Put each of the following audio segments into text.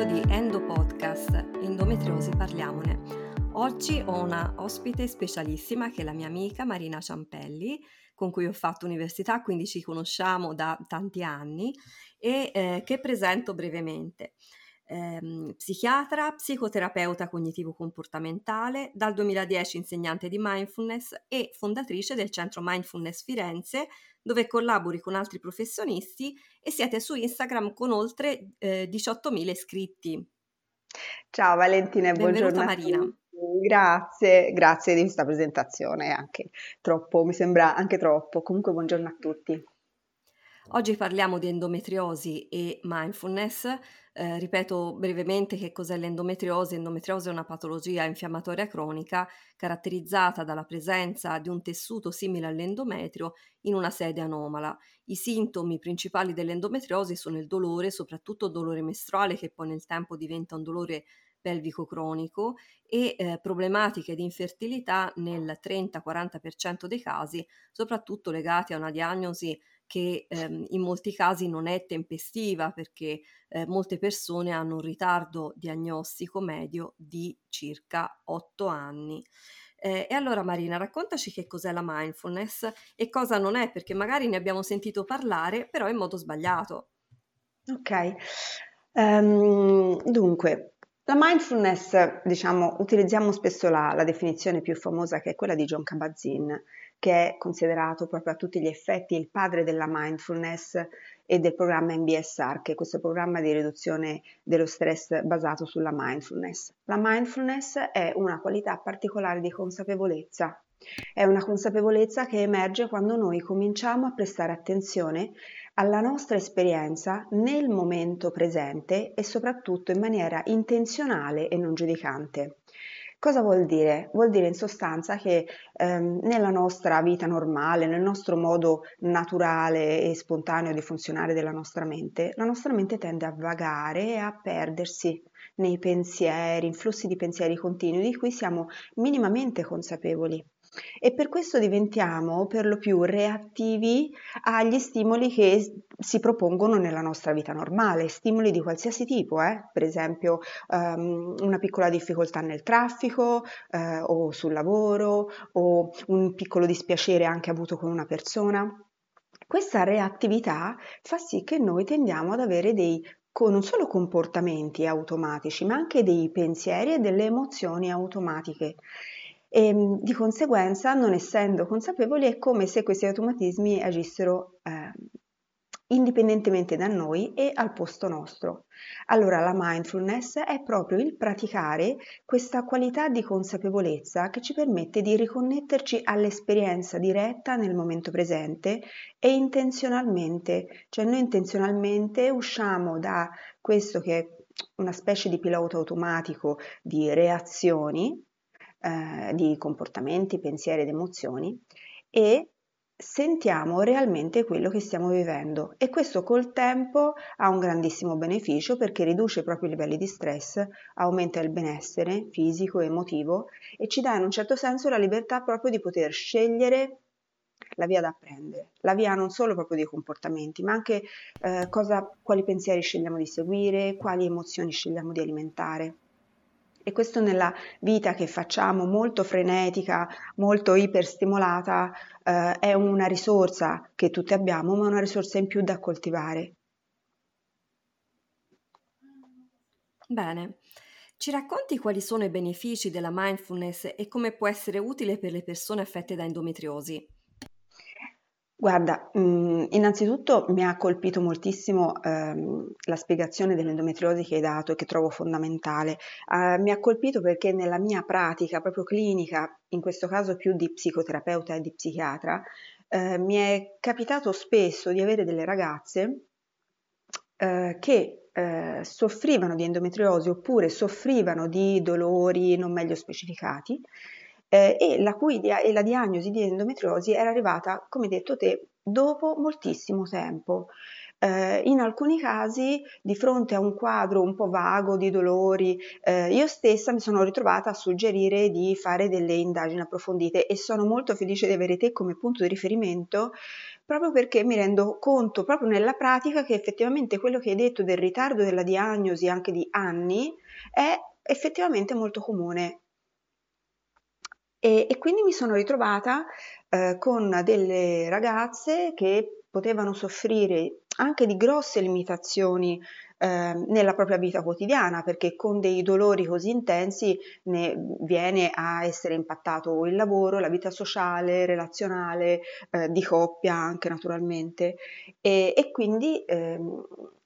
episodio di Endo Podcast, Endometriosi parliamone. Oggi ho una ospite specialissima che è la mia amica Marina Ciampelli, con cui ho fatto università, quindi ci conosciamo da tanti anni e eh, che presento brevemente. Eh, psichiatra, psicoterapeuta cognitivo-comportamentale, dal 2010 insegnante di mindfulness e fondatrice del centro Mindfulness Firenze, dove collabori con altri professionisti e siete su Instagram con oltre eh, 18.000 iscritti. Ciao Valentina e buongiorno. Marina. Grazie, grazie di questa presentazione, anche troppo, mi sembra anche troppo. Comunque buongiorno a tutti. Oggi parliamo di endometriosi e mindfulness. Eh, ripeto brevemente che cos'è l'endometriosi. L'endometriosi è una patologia infiammatoria cronica caratterizzata dalla presenza di un tessuto simile all'endometrio in una sede anomala. I sintomi principali dell'endometriosi sono il dolore, soprattutto dolore mestruale che poi nel tempo diventa un dolore pelvico cronico e eh, problematiche di infertilità nel 30-40% dei casi, soprattutto legati a una diagnosi che ehm, in molti casi non è tempestiva perché eh, molte persone hanno un ritardo diagnostico medio di circa 8 anni. Eh, e allora Marina, raccontaci che cos'è la mindfulness e cosa non è, perché magari ne abbiamo sentito parlare, però in modo sbagliato. Ok, um, dunque, la mindfulness, diciamo, utilizziamo spesso la, la, definizione più famosa che è quella di John Kabat-Zinn, che è considerato proprio a tutti gli effetti il padre della mindfulness e del programma MBSR, che è questo programma di riduzione dello stress basato sulla mindfulness. La mindfulness è una qualità particolare di consapevolezza. È una consapevolezza che emerge quando noi cominciamo a prestare attenzione alla nostra esperienza nel momento presente e soprattutto in maniera intenzionale e non giudicante. Cosa vuol dire? Vuol dire in sostanza che ehm, nella nostra vita normale, nel nostro modo naturale e spontaneo di funzionare della nostra mente, la nostra mente tende a vagare e a perdersi nei pensieri, in flussi di pensieri continui di cui siamo minimamente consapevoli e per questo diventiamo per lo più reattivi agli stimoli che si propongono nella nostra vita normale, stimoli di qualsiasi tipo, eh? per esempio um, una piccola difficoltà nel traffico eh, o sul lavoro o un piccolo dispiacere anche avuto con una persona. Questa reattività fa sì che noi tendiamo ad avere dei non solo comportamenti automatici, ma anche dei pensieri e delle emozioni automatiche e ehm, di conseguenza, non essendo consapevoli, è come se questi automatismi agissero eh, indipendentemente da noi e al posto nostro. Allora la mindfulness è proprio il praticare questa qualità di consapevolezza che ci permette di riconnetterci all'esperienza diretta nel momento presente e intenzionalmente, cioè noi intenzionalmente usciamo da questo che è una specie di pilota automatico di reazioni eh, di comportamenti, pensieri ed emozioni e sentiamo realmente quello che stiamo vivendo e questo col tempo ha un grandissimo beneficio perché riduce proprio i livelli di stress, aumenta il benessere fisico e emotivo e ci dà in un certo senso la libertà proprio di poter scegliere la via da prendere, la via non solo proprio dei comportamenti, ma anche eh, cosa, quali pensieri scegliamo di seguire, quali emozioni scegliamo di alimentare. E questo nella vita che facciamo molto frenetica, molto iperstimolata, eh, è una risorsa che tutti abbiamo, ma una risorsa in più da coltivare. Bene. Ci racconti quali sono i benefici della mindfulness e come può essere utile per le persone affette da endometriosi? Guarda, mhmm, innanzitutto mi ha colpito moltissimo, ehm, la spiegazione dell'endometriosi che hai dato e che trovo fondamentale. Uhm, mi ha colpito perché nella mia pratica proprio clinica, in questo caso più di psicoterapeuta e di psichiatra, ehm, mi è capitato spesso di avere delle ragazze, ehm, che, ehm, soffrivano di endometriosi oppure soffrivano di dolori non meglio specificati eh, e, la cui dia- e la diagnosi di endometriosi era arrivata, come detto te, dopo moltissimo tempo. eh, in alcuni casi di fronte a un quadro un po' vago di dolori, eh, io stessa mi sono ritrovata a suggerire di fare delle indagini approfondite e sono molto felice di avere te come punto di riferimento proprio perché mi rendo conto proprio nella pratica che effettivamente quello che hai detto del ritardo della diagnosi anche di anni è effettivamente molto comune. E, e quindi mi sono ritrovata eh, con delle ragazze che potevano soffrire anche di grosse limitazioni eh, nella propria vita quotidiana, perché con dei dolori così intensi ne viene a essere impattato il lavoro, la vita sociale, relazionale, eh, di coppia anche naturalmente, e, e quindi eh,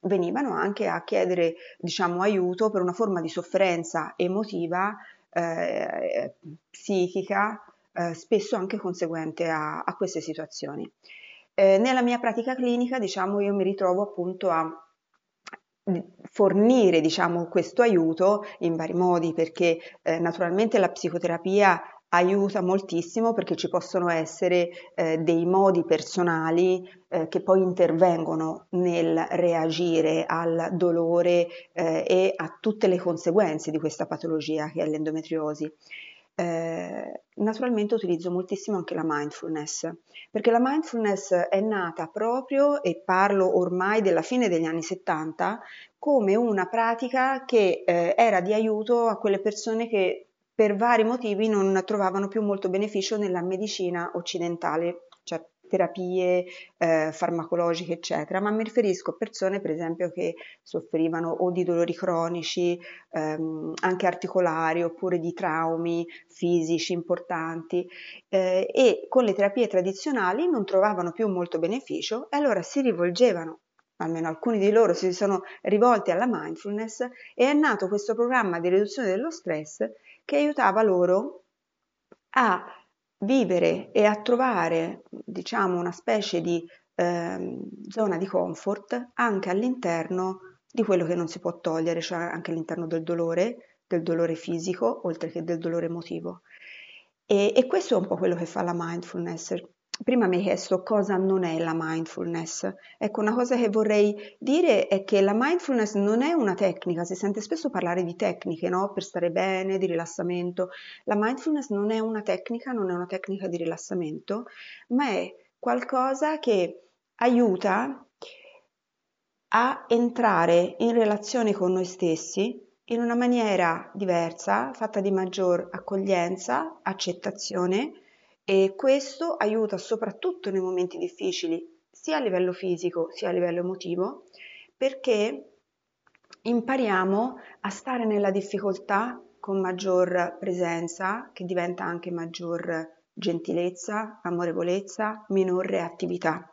venivano anche a chiedere diciamo, aiuto per una forma di sofferenza emotiva, eh, psichica, eh, spesso anche conseguente a, a queste situazioni. Eh, nella mia pratica clinica, diciamo, io mi ritrovo appunto a fornire diciamo, questo aiuto in vari modi perché eh, naturalmente la psicoterapia aiuta moltissimo perché ci possono essere eh, dei modi personali eh, che poi intervengono nel reagire al dolore eh, e a tutte le conseguenze di questa patologia che è l'endometriosi. Eh, naturalmente utilizzo moltissimo anche la mindfulness, perché la mindfulness è nata proprio, e parlo ormai della fine degli anni 70, come una pratica che eh, era di aiuto a quelle persone che per vari motivi non trovavano più molto beneficio nella medicina occidentale, cioè terapie eh, farmacologiche, eccetera, ma mi riferisco a persone, per esempio, che soffrivano o di dolori cronici, ehm, anche articolari, oppure di traumi fisici importanti. Eh, e con le terapie tradizionali non trovavano più molto beneficio e allora si rivolgevano almeno alcuni di loro si sono rivolti alla mindfulness e è nato questo programma di riduzione dello stress che aiutava loro a vivere e a trovare, diciamo, una specie di eh, zona di comfort anche all'interno di quello che non si può togliere, cioè anche all'interno del dolore, del dolore fisico, oltre che del dolore emotivo. E, e questo è un po' quello che fa la mindfulness, Prima mi hai chiesto cosa non è la mindfulness. Ecco, una cosa che vorrei dire è che la mindfulness non è una tecnica, si sente spesso parlare di tecniche, no? Per stare bene, di rilassamento. La mindfulness non è una tecnica, non è una tecnica di rilassamento, ma è qualcosa che aiuta a entrare in relazione con noi stessi in una maniera diversa, fatta di maggior accoglienza, accettazione e questo aiuta soprattutto nei momenti difficili, sia a livello fisico sia a livello emotivo, perché impariamo a stare nella difficoltà con maggior presenza, che diventa anche maggior gentilezza, amorevolezza, minor reattività.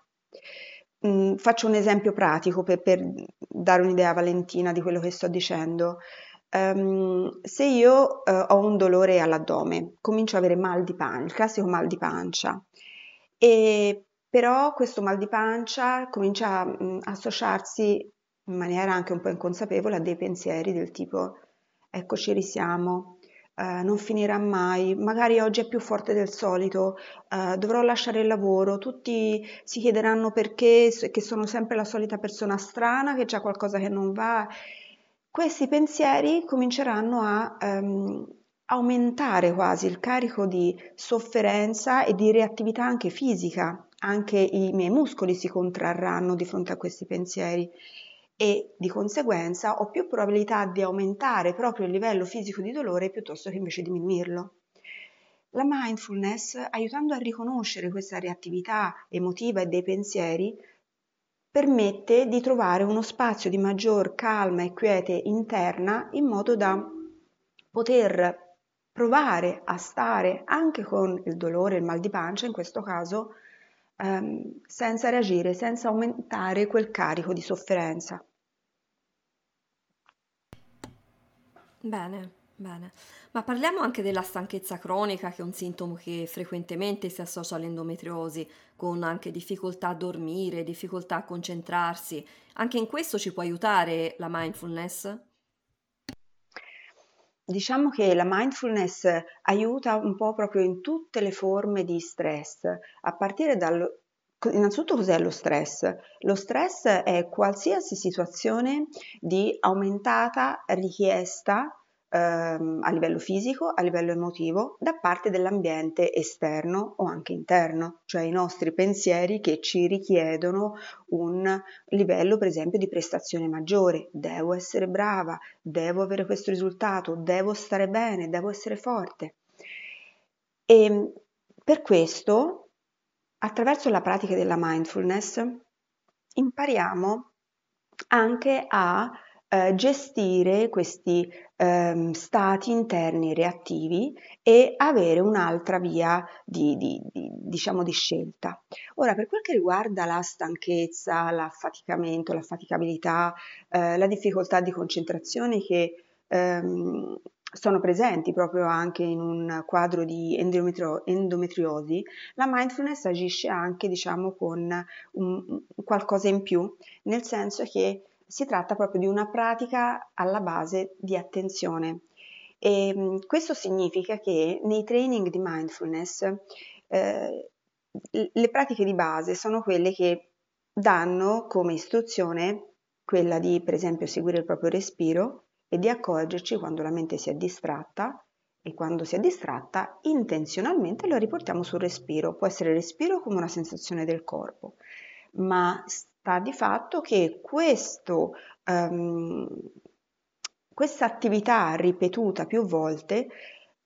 Mm, faccio un esempio pratico per, per dare un'idea a Valentina di quello che sto dicendo. Um, se io uh, ho un dolore all'addome, comincio ad avere mal di pancia, il classico mal di pancia, e però questo mal di pancia comincia a um, associarsi in maniera anche un po' inconsapevole a dei pensieri del tipo ecco ci risiamo, uh, non finirà mai, magari oggi è più forte del solito, uh, dovrò lasciare il lavoro, tutti si chiederanno perché, che sono sempre la solita persona strana, che c'è qualcosa che non va questi pensieri cominceranno a um, aumentare quasi il carico di sofferenza e di reattività anche fisica, anche i miei muscoli si contrarranno di fronte a questi pensieri e di conseguenza ho più probabilità di aumentare proprio il livello fisico di dolore piuttosto che invece diminuirlo. La mindfulness, aiutando a riconoscere questa reattività emotiva e dei pensieri, permette di trovare uno spazio di maggior calma e quiete interna in modo da poter provare a stare anche con il dolore, il mal di pancia in questo caso, ehm, senza reagire, senza aumentare quel carico di sofferenza. Bene. Bene, ma parliamo anche della stanchezza cronica, che è un sintomo che frequentemente si associa all'endometriosi, con anche difficoltà a dormire, difficoltà a concentrarsi. Anche in questo ci può aiutare la mindfulness? Diciamo che la mindfulness aiuta un po' proprio in tutte le forme di stress, a partire dal Innanzitutto cos'è lo stress? Lo stress è qualsiasi situazione di aumentata richiesta ehm, a livello fisico, a livello emotivo, da parte dell'ambiente esterno o anche interno, cioè i nostri pensieri che ci richiedono un livello, per esempio, di prestazione maggiore. Devo essere brava, devo avere questo risultato, devo stare bene, devo essere forte. E per questo, attraverso la pratica della mindfulness, impariamo anche a eh, gestire questi ehm, stati interni reattivi e avere un'altra via di, di, di, diciamo, di scelta. Ora, per quel che riguarda la stanchezza, l'affaticamento, l'affaticabilità, eh, la difficoltà di concentrazione che ehm, sono presenti proprio anche in un quadro di endometrio- endometriosi, la mindfulness agisce anche, diciamo, con un, qualcosa in più, nel senso che si tratta proprio di una pratica alla base di attenzione. E mm, questo significa che nei training di mindfulness eh, le pratiche di base sono quelle che danno come istruzione quella di, per esempio, seguire il proprio respiro e di accorgerci quando la mente si è distratta e quando si è distratta intenzionalmente la riportiamo sul respiro. Può essere il respiro come una sensazione del corpo, ma sta di fatto che questo, um, questa attività ripetuta più volte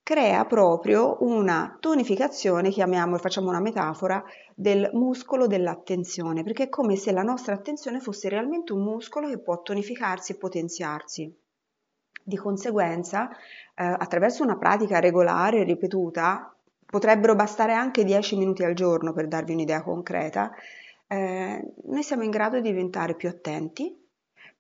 crea proprio una tonificazione, chiamiamo, facciamo una metafora, del muscolo dell'attenzione, perché è come se la nostra attenzione fosse realmente un muscolo che può tonificarsi e potenziarsi. Di conseguenza, eh, attraverso una pratica regolare e ripetuta, potrebbero bastare anche 10 minuti al giorno per darvi un'idea concreta, eh, noi siamo in grado di diventare più attenti,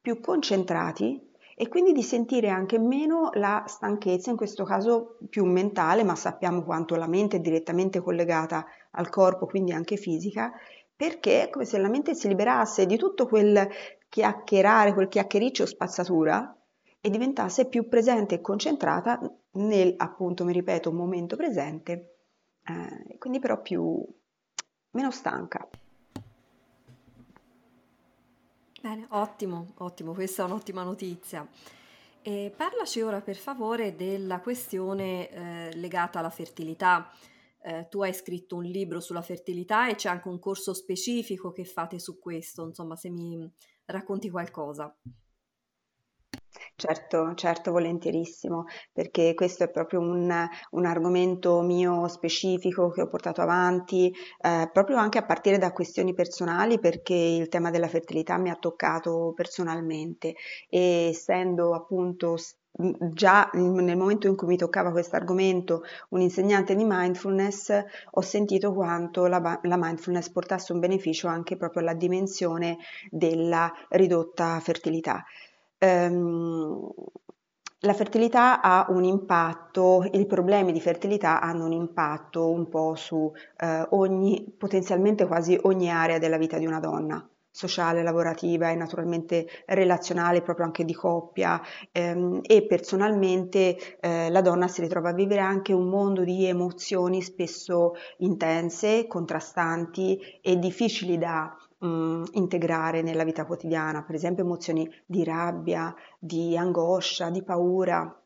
più concentrati e quindi di sentire anche meno la stanchezza, in questo caso più mentale, ma sappiamo quanto la mente è direttamente collegata al corpo, quindi anche fisica, perché è come se la mente si liberasse di tutto quel chiacchierare, quel chiacchiericcio spazzatura e diventasse più presente e concentrata nel, appunto, mi ripeto, momento presente, eh, quindi però più meno stanca. Bene, ottimo, ottimo, questa è un'ottima notizia. E parlaci ora per favore della questione eh, legata alla fertilità. Eh, tu hai scritto un libro sulla fertilità e c'è anche un corso specifico che fate su questo, insomma, se mi racconti qualcosa. Certo, certo, volentierissimo, perché questo è proprio un, un argomento mio specifico che ho portato avanti, eh, proprio anche a partire da questioni personali, perché il tema della fertilità mi ha toccato personalmente. E essendo appunto già nel momento in cui mi toccava questo argomento un insegnante di mindfulness, ho sentito quanto la, la, mindfulness portasse un beneficio anche proprio alla dimensione della ridotta fertilità ehm, la fertilità ha un impatto, i problemi di fertilità hanno un impatto un po' su eh, ogni, potenzialmente quasi ogni area della vita di una donna sociale, lavorativa e naturalmente relazionale, proprio anche di coppia ehm, e personalmente eh, la donna si ritrova a vivere anche un mondo di emozioni spesso intense, contrastanti e difficili da mh, mm, integrare nella vita quotidiana, per esempio emozioni di rabbia, di angoscia, di paura.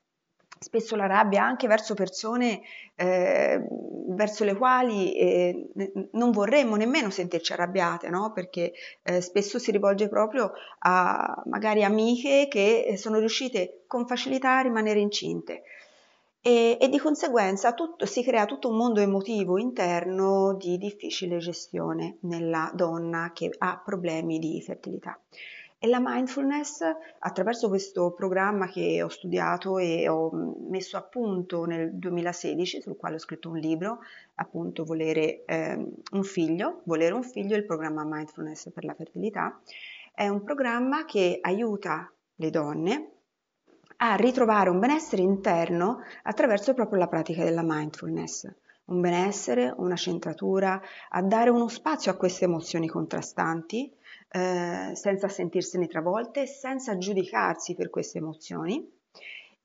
Spesso la rabbia anche verso persone eh, verso le quali eh, non vorremmo nemmeno sentirci arrabbiate, no? perché eh, spesso si rivolge proprio a magari amiche che sono riuscite con facilità a rimanere incinte e, e di conseguenza tutto, si crea tutto un mondo emotivo interno di difficile gestione nella donna che ha problemi di fertilità. E la mindfulness, attraverso questo programma che ho studiato e ho messo a punto nel 2016, sul quale ho scritto un libro, appunto Volere eh, un figlio, Volere un figlio, il programma Mindfulness per la fertilità, è un programma che aiuta le donne a ritrovare un benessere interno attraverso proprio la pratica della mindfulness. Un benessere, una centratura, a dare uno spazio a queste emozioni contrastanti, eh, senza sentirsene travolte, senza giudicarsi per queste emozioni.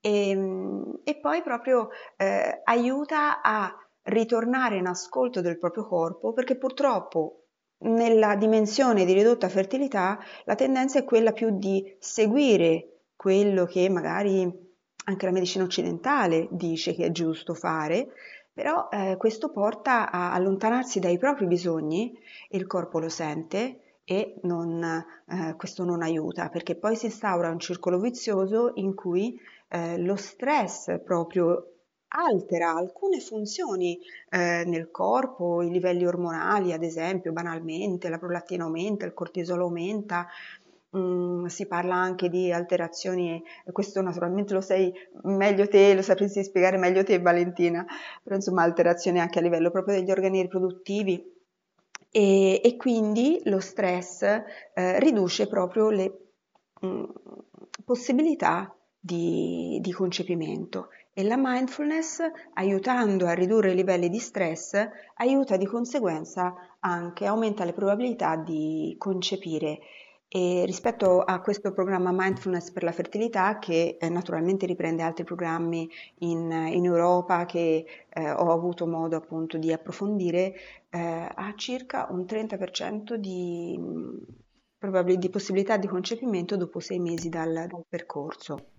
E, ehm, e poi proprio eh, aiuta a ritornare in ascolto del proprio corpo perché purtroppo nella dimensione di ridotta fertilità la tendenza è quella più di seguire quello che magari anche la medicina occidentale dice che è giusto fare, però eh, questo porta a allontanarsi dai propri bisogni il corpo lo sente e non, eh, questo non aiuta perché poi si instaura un circolo vizioso in cui eh, lo stress proprio altera alcune funzioni eh, nel corpo, i livelli ormonali ad esempio, banalmente, la prolattina aumenta, il cortisolo aumenta, mm, si parla anche di alterazioni, questo naturalmente lo sai meglio te, lo sapresti spiegare meglio te Valentina, però insomma alterazioni anche a livello proprio degli organi riproduttivi e, e quindi lo stress eh, riduce proprio le mm, possibilità di, di concepimento e la mindfulness, aiutando a ridurre i livelli di stress, aiuta di conseguenza anche, aumenta le probabilità di concepire. E rispetto a questo programma Mindfulness per la fertilità, che eh, naturalmente riprende altri programmi in, in Europa che eh, ho avuto modo appunto di approfondire, eh, ha circa un 30% di, di possibilità di concepimento dopo sei mesi dal, dal percorso.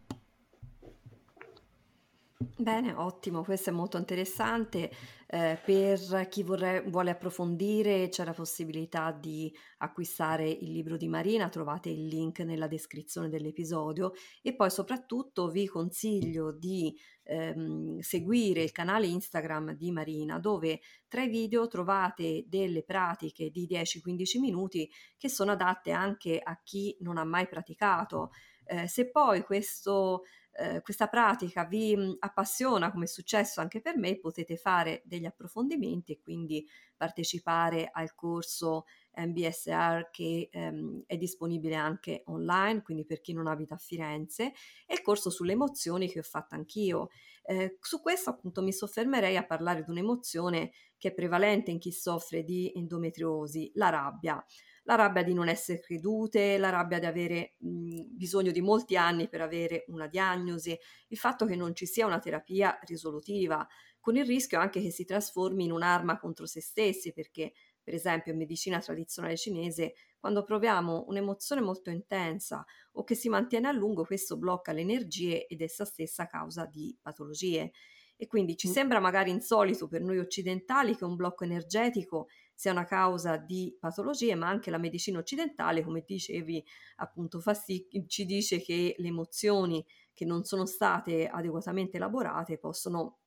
Bene, ottimo, questo è molto interessante. Eh, per chi vorre- vuole approfondire c'è la possibilità di acquistare il libro di Marina, trovate il link nella descrizione dell'episodio e poi soprattutto vi consiglio di ehm, seguire il canale Instagram di Marina dove tra i video trovate delle pratiche di 10-15 minuti che sono adatte anche a chi non ha mai praticato. Eh, se poi questo eh, questa pratica vi appassiona, come è successo anche per me, potete fare degli approfondimenti e quindi partecipare al corso MBSR che ehm, è disponibile anche online, quindi per chi non abita a Firenze, e il corso sulle emozioni che ho fatto anch'io. Eh, su questo appunto mi soffermerei a parlare di un'emozione che è prevalente in chi soffre di endometriosi, la rabbia la rabbia di non essere credute, la rabbia di avere mh, bisogno di molti anni per avere una diagnosi, il fatto che non ci sia una terapia risolutiva, con il rischio anche che si trasformi in un'arma contro se stessi, perché per esempio in medicina tradizionale cinese, quando proviamo un'emozione molto intensa o che si mantiene a lungo, questo blocca le energie ed essa stessa causa di patologie. E quindi ci sembra magari insolito per noi occidentali che un blocco energetico sia una causa di patologie, ma anche la medicina occidentale, come dicevi, appunto sì, ci dice che le emozioni che non sono state adeguatamente elaborate possono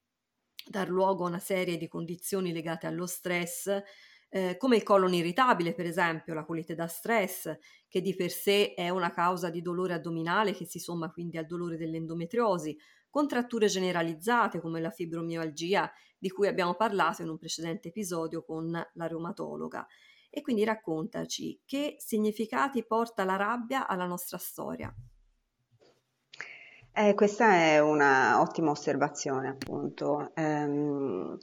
dar luogo a una serie di condizioni legate allo stress, eh, come il colon irritabile, per esempio, la colite da stress, che di per sé è una causa di dolore addominale che si somma quindi al dolore dell'endometriosi, contratture generalizzate come la fibromialgia di cui abbiamo parlato in un precedente episodio con la reumatologa. E quindi raccontaci che significati porta la rabbia alla nostra storia. Eh, questa è una ottima osservazione, appunto. Ehm,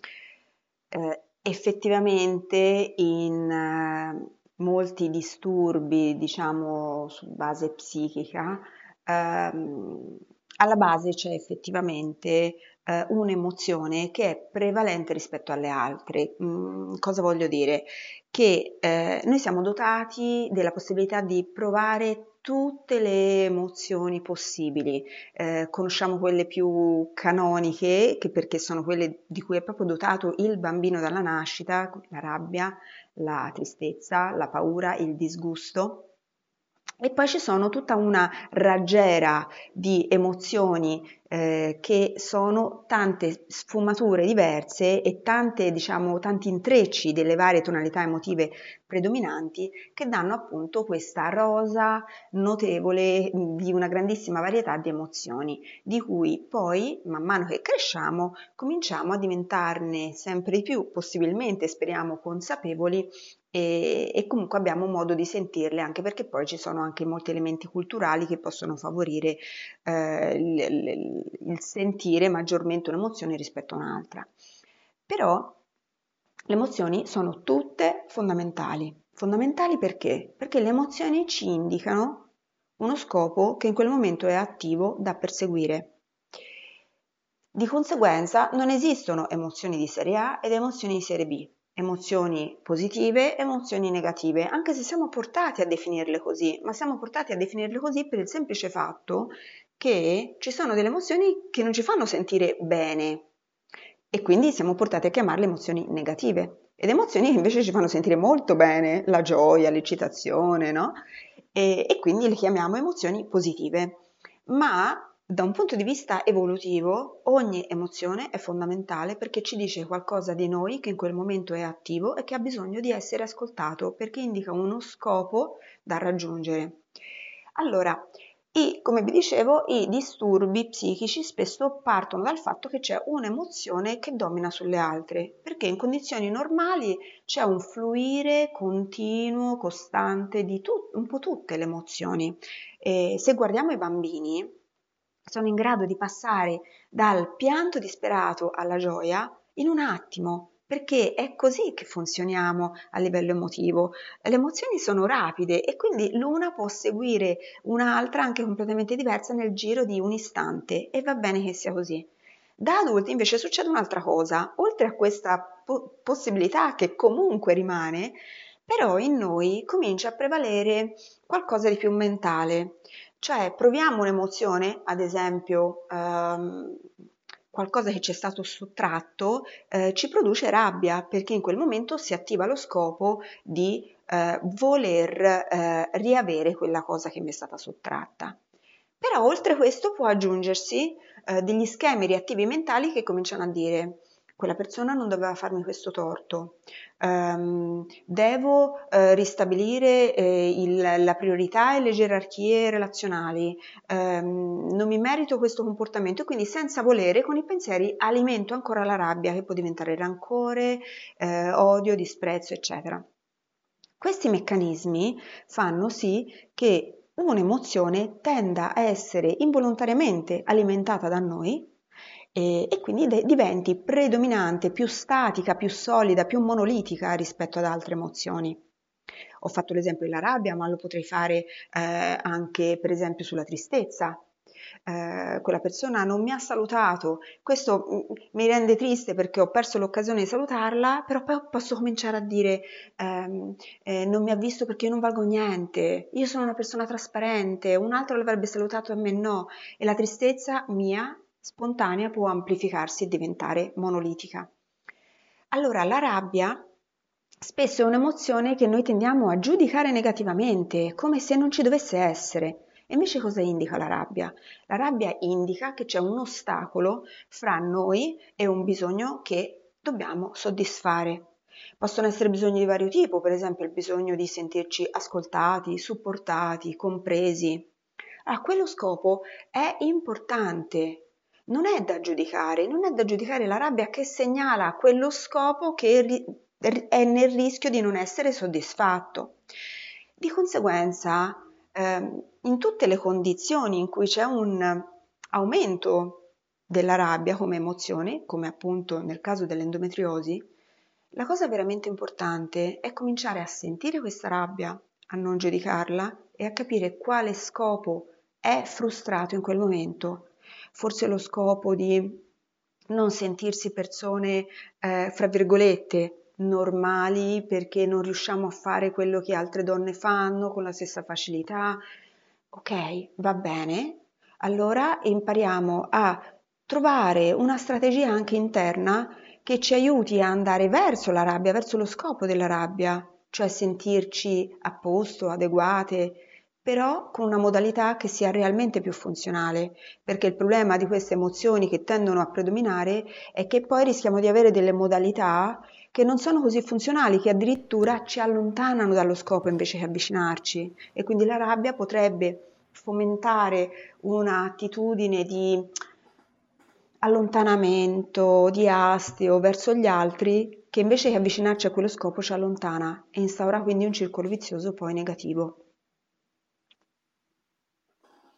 eh, effettivamente in eh, molti disturbi, diciamo su base psichica, ehm, alla base c'è effettivamente eh, un'emozione che è prevalente rispetto alle altre. Mm, cosa voglio dire? Che eh, noi siamo dotati della possibilità di provare tutte le emozioni possibili. Eh, conosciamo quelle più canoniche, che perché sono quelle di cui è proprio dotato il bambino dalla nascita, la rabbia, la tristezza, la paura, il disgusto. E poi ci sono tutta una raggiera di emozioni eh, che sono tante sfumature diverse e tante, diciamo, tanti intrecci delle varie tonalità emotive predominanti che danno appunto questa rosa notevole di una grandissima varietà di emozioni, di cui poi, man mano che cresciamo, cominciamo a diventarne sempre di più, possibilmente speriamo consapevoli e, e, comunque abbiamo modo di sentirle anche perché poi ci sono anche molti elementi culturali che possono favorire eh, il, il, sentire maggiormente un'emozione rispetto a un'altra. Però le emozioni sono tutte fondamentali. Fondamentali perché? Perché le emozioni ci indicano uno scopo che in quel momento è attivo da perseguire. Di conseguenza non esistono emozioni di serie A ed emozioni di serie B emozioni positive, emozioni negative, anche se siamo portati a definirle così, ma siamo portati a definirle così per il semplice fatto che ci sono delle emozioni che non ci fanno sentire bene e quindi siamo portati a chiamarle emozioni negative ed emozioni che invece ci fanno sentire molto bene, la gioia, l'eccitazione, no? E, e quindi le chiamiamo emozioni positive. Ma da un punto di vista evolutivo, ogni emozione è fondamentale perché ci dice qualcosa di noi che in quel momento è attivo e che ha bisogno di essere ascoltato perché indica uno scopo da raggiungere. Allora, i, come vi dicevo, i disturbi psichici spesso partono dal fatto che c'è un'emozione che domina sulle altre, perché in condizioni normali c'è un fluire continuo, costante di tu, un po' tutte le emozioni. E se guardiamo i bambini, sono in grado di passare dal pianto disperato alla gioia in un attimo, perché è così che funzioniamo a livello emotivo. Le emozioni sono rapide e quindi l'una può seguire un'altra anche completamente diversa nel giro di un istante e va bene che sia così. Da adulti invece succede un'altra cosa, oltre a questa po- possibilità che comunque rimane, però in noi comincia a prevalere qualcosa di più mentale, cioè proviamo un'emozione, ad esempio ehm, qualcosa che ci è stato sottratto, eh, ci produce rabbia perché in quel momento si attiva lo scopo di eh, voler eh, riavere quella cosa che mi è stata sottratta. Però oltre questo può aggiungersi eh, degli schemi reattivi mentali che cominciano a dire quella persona non doveva farmi questo torto, um, devo uh, ristabilire eh, il, la priorità e le gerarchie relazionali, um, non mi merito questo comportamento e quindi senza volere con i pensieri alimento ancora la rabbia che può diventare rancore, eh, odio, disprezzo, eccetera. Questi meccanismi fanno sì che un'emozione tenda a essere involontariamente alimentata da noi e, quindi de- diventi predominante, più statica, più solida, più monolitica rispetto ad altre emozioni. Ho fatto l'esempio della rabbia, ma lo potrei fare eh, anche per esempio sulla tristezza. Eh, quella persona non mi ha salutato, questo mm, mi rende triste perché ho perso l'occasione di salutarla, però poi posso cominciare a dire ehm, eh, non mi ha visto perché io non valgo niente, io sono una persona trasparente, un altro l'avrebbe salutato e me no, e la tristezza mia spontanea può amplificarsi e diventare monolitica. Allora la rabbia spesso è un'emozione che noi tendiamo a giudicare negativamente, come se non ci dovesse essere. Invece cosa indica la rabbia? La rabbia indica che c'è un ostacolo fra noi e un bisogno che dobbiamo soddisfare. Possono essere bisogni di vario tipo, per esempio il bisogno di sentirci ascoltati, supportati, compresi. A quello scopo è importante non è da giudicare, non è da giudicare la rabbia che segnala quello scopo che è nel rischio di non essere soddisfatto. Di conseguenza, ehm, in tutte le condizioni in cui c'è un aumento della rabbia come emozione, come appunto nel caso dell'endometriosi, la cosa veramente importante è cominciare a sentire questa rabbia, a non giudicarla e a capire quale scopo è frustrato in quel momento forse lo scopo di non sentirsi persone, eh, fra virgolette, normali perché non riusciamo a fare quello che altre donne fanno con la stessa facilità. Ok, va bene. Allora impariamo a trovare una strategia anche interna che ci aiuti a andare verso la rabbia, verso lo scopo della rabbia, cioè sentirci a posto, adeguate, però con una modalità che sia realmente più funzionale, perché il problema di queste emozioni che tendono a predominare è che poi rischiamo di avere delle modalità che non sono così funzionali, che addirittura ci allontanano dallo scopo invece che avvicinarci e quindi la rabbia potrebbe fomentare un'attitudine di allontanamento, di astio verso gli altri che invece che avvicinarci a quello scopo ci allontana e instaura quindi un circolo vizioso poi negativo.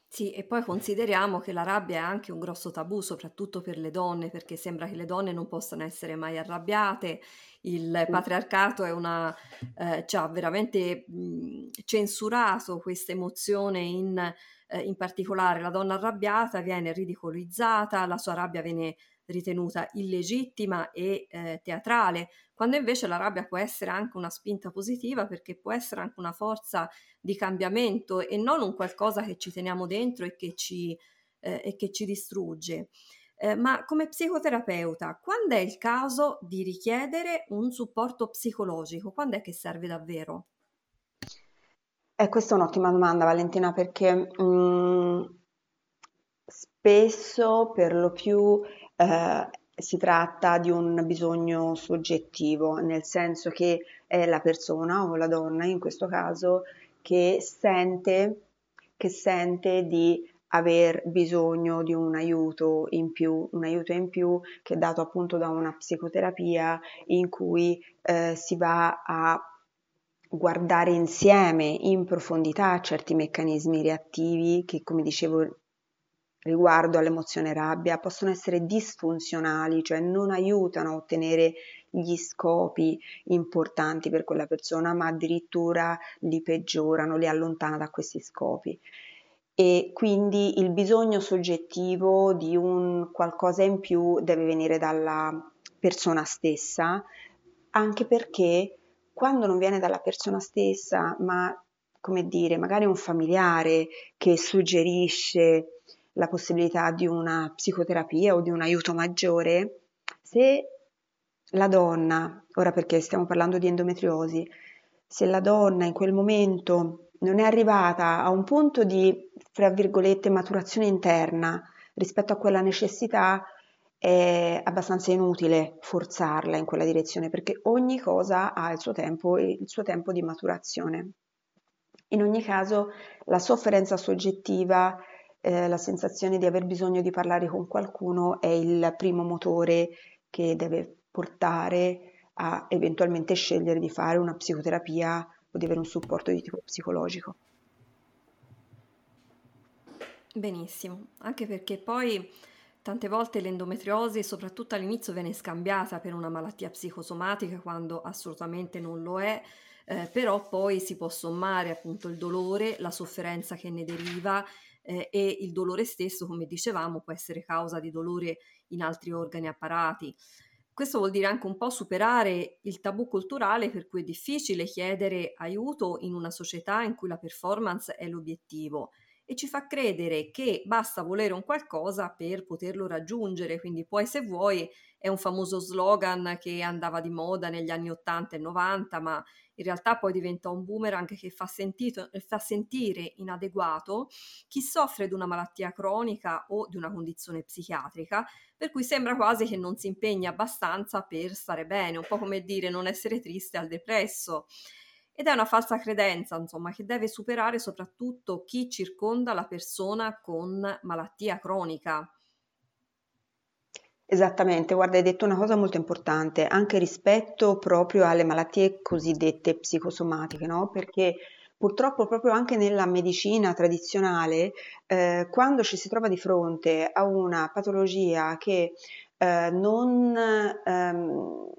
Sì, e poi consideriamo che la rabbia è anche un grosso tabù, soprattutto per le donne, perché sembra che le donne non possano essere mai arrabbiate. Il patriarcato è una, eh, ci ha veramente mh, censurato questa emozione in, eh, in particolare la donna arrabbiata viene ridicolizzata, la sua rabbia viene ritenuta illegittima e eh, teatrale, quando invece la rabbia può essere anche una spinta positiva perché può essere anche una forza di cambiamento e non un qualcosa che ci teniamo dentro e che ci, eh, e che ci distrugge. Eh, ma come psicoterapeuta, quando è il caso di richiedere un supporto psicologico? Quando è che serve davvero? Eh, questa è un'ottima domanda, Valentina, perché mh, mm, spesso per lo più eh, si tratta di un bisogno soggettivo, nel senso che è la persona o la donna in questo caso che sente, che sente di aver bisogno di un aiuto in più, un aiuto in più che è dato appunto da una psicoterapia in cui eh, si va a guardare insieme in profondità certi meccanismi reattivi che, come dicevo riguardo all'emozione rabbia, possono essere disfunzionali, cioè non aiutano a ottenere gli scopi importanti per quella persona, ma addirittura li peggiorano, li allontana da questi scopi. E quindi il bisogno soggettivo di un qualcosa in più deve venire dalla persona stessa, anche perché quando non viene dalla persona stessa, ma come dire, magari un familiare che suggerisce la possibilità di una psicoterapia o di un aiuto maggiore, se la donna, ora perché stiamo parlando di endometriosi, se la donna in quel momento non è arrivata a un punto di, fra virgolette, maturazione interna rispetto a quella necessità, è abbastanza inutile forzarla in quella direzione perché ogni cosa ha il suo tempo e il suo tempo di maturazione. In ogni caso, la sofferenza soggettiva, eh, la sensazione di aver bisogno di parlare con qualcuno è il primo motore che deve portare a eventualmente scegliere di fare una psicoterapia o di avere un supporto di tipo psicologico. Benissimo, anche perché poi tante volte l'endometriosi, soprattutto all'inizio, viene scambiata per una malattia psicosomatica quando assolutamente non lo è, eh, però poi si può sommare appunto il dolore, la sofferenza che ne deriva eh, e il dolore stesso, come dicevamo, può essere causa di dolore in altri organi apparati. Questo vuol dire anche un po' superare il tabù culturale per cui è difficile chiedere aiuto in una società in cui la performance è l'obiettivo e ci fa credere che basta volere un qualcosa per poterlo raggiungere, quindi poi se vuoi è un famoso slogan che andava di moda negli anni 80 e 90, ma in realtà poi diventa un boomerang che fa, sentito, fa sentire inadeguato chi soffre di una malattia cronica o di una condizione psichiatrica, per cui sembra quasi che non si impegni abbastanza per stare bene, un po' come dire non essere triste al depresso. Ed è una falsa credenza, insomma, che deve superare soprattutto chi circonda la persona con malattia cronica. Esattamente, guarda, hai detto una cosa molto importante, anche rispetto proprio alle malattie cosiddette psicosomatiche, no? Perché purtroppo proprio anche nella medicina tradizionale, eh, quando ci si trova di fronte a una patologia che eh, non ehm,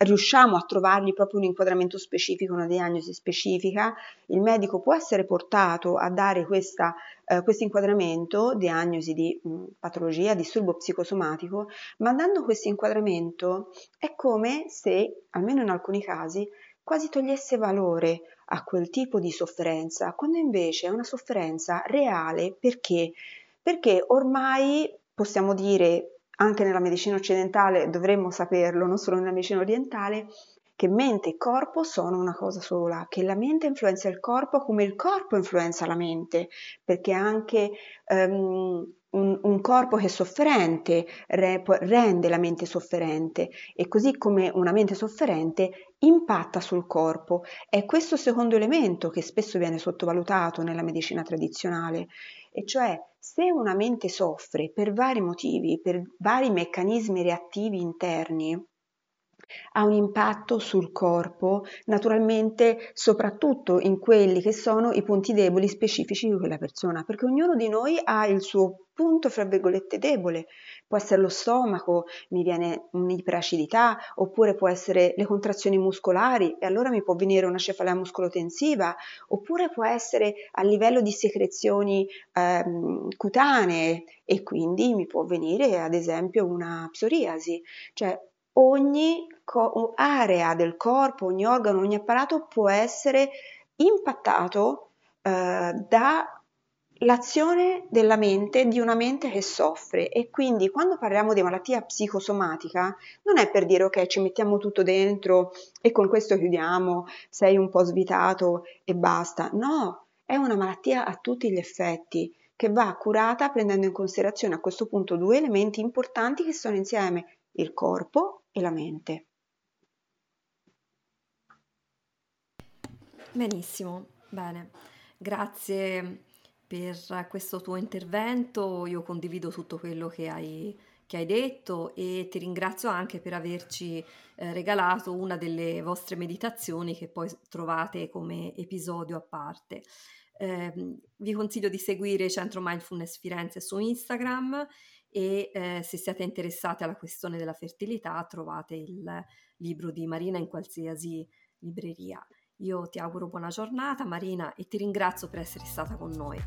riusciamo a trovargli proprio un inquadramento specifico, una diagnosi specifica, il medico può essere portato a dare eh, questo inquadramento, diagnosi di mh, patologia, disturbo psicosomatico, ma dando questo inquadramento è come se, almeno in alcuni casi, quasi togliesse valore a quel tipo di sofferenza, quando invece è una sofferenza reale perché? Perché ormai possiamo dire anche nella medicina occidentale dovremmo saperlo, non solo nella medicina orientale, che mente e corpo sono una cosa sola, che la mente influenza il corpo come il corpo influenza la mente, perché anche um, un, un, corpo che è sofferente re, rende la mente sofferente e così come una mente sofferente impatta sul corpo. È questo secondo elemento che spesso viene sottovalutato nella medicina tradizionale, e cioè se una mente soffre per vari motivi, per vari meccanismi reattivi interni, ha un impatto sul corpo, naturalmente soprattutto in quelli che sono i punti deboli specifici di quella persona, perché ognuno di noi ha il suo punto, fra virgolette, debole. Può essere lo stomaco, mi viene un'iperacidità, oppure può essere le contrazioni muscolari e allora mi può venire una cefalea muscolotensiva, oppure può essere a livello di secrezioni ehm, cutanee e quindi mi può venire ad esempio una psoriasi. Cioè ogni co- area del corpo, ogni organo, ogni apparato può essere impattato eh, dall'azione della mente, di una mente che soffre. E quindi quando parliamo di malattia psicosomatica non è per dire ok ci mettiamo tutto dentro e con questo chiudiamo, sei un po' svitato e basta, no, è una malattia a tutti gli effetti che va curata prendendo in considerazione a questo punto due elementi importanti che sono insieme il corpo e la mente. Benissimo, bene, grazie per questo tuo intervento, io condivido tutto quello che hai, che hai detto e ti ringrazio anche per averci eh, regalato una delle vostre meditazioni che poi trovate come episodio a parte. Eh, vi consiglio di seguire Centro Mindfulness Firenze su Instagram e eh, se siete interessati alla questione della fertilità trovate il libro di Marina in qualsiasi libreria. Io ti auguro buona giornata Marina e ti ringrazio per essere stata con noi.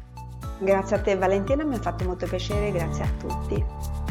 Grazie a te Valentina, mi ha fatto molto piacere, grazie a tutti.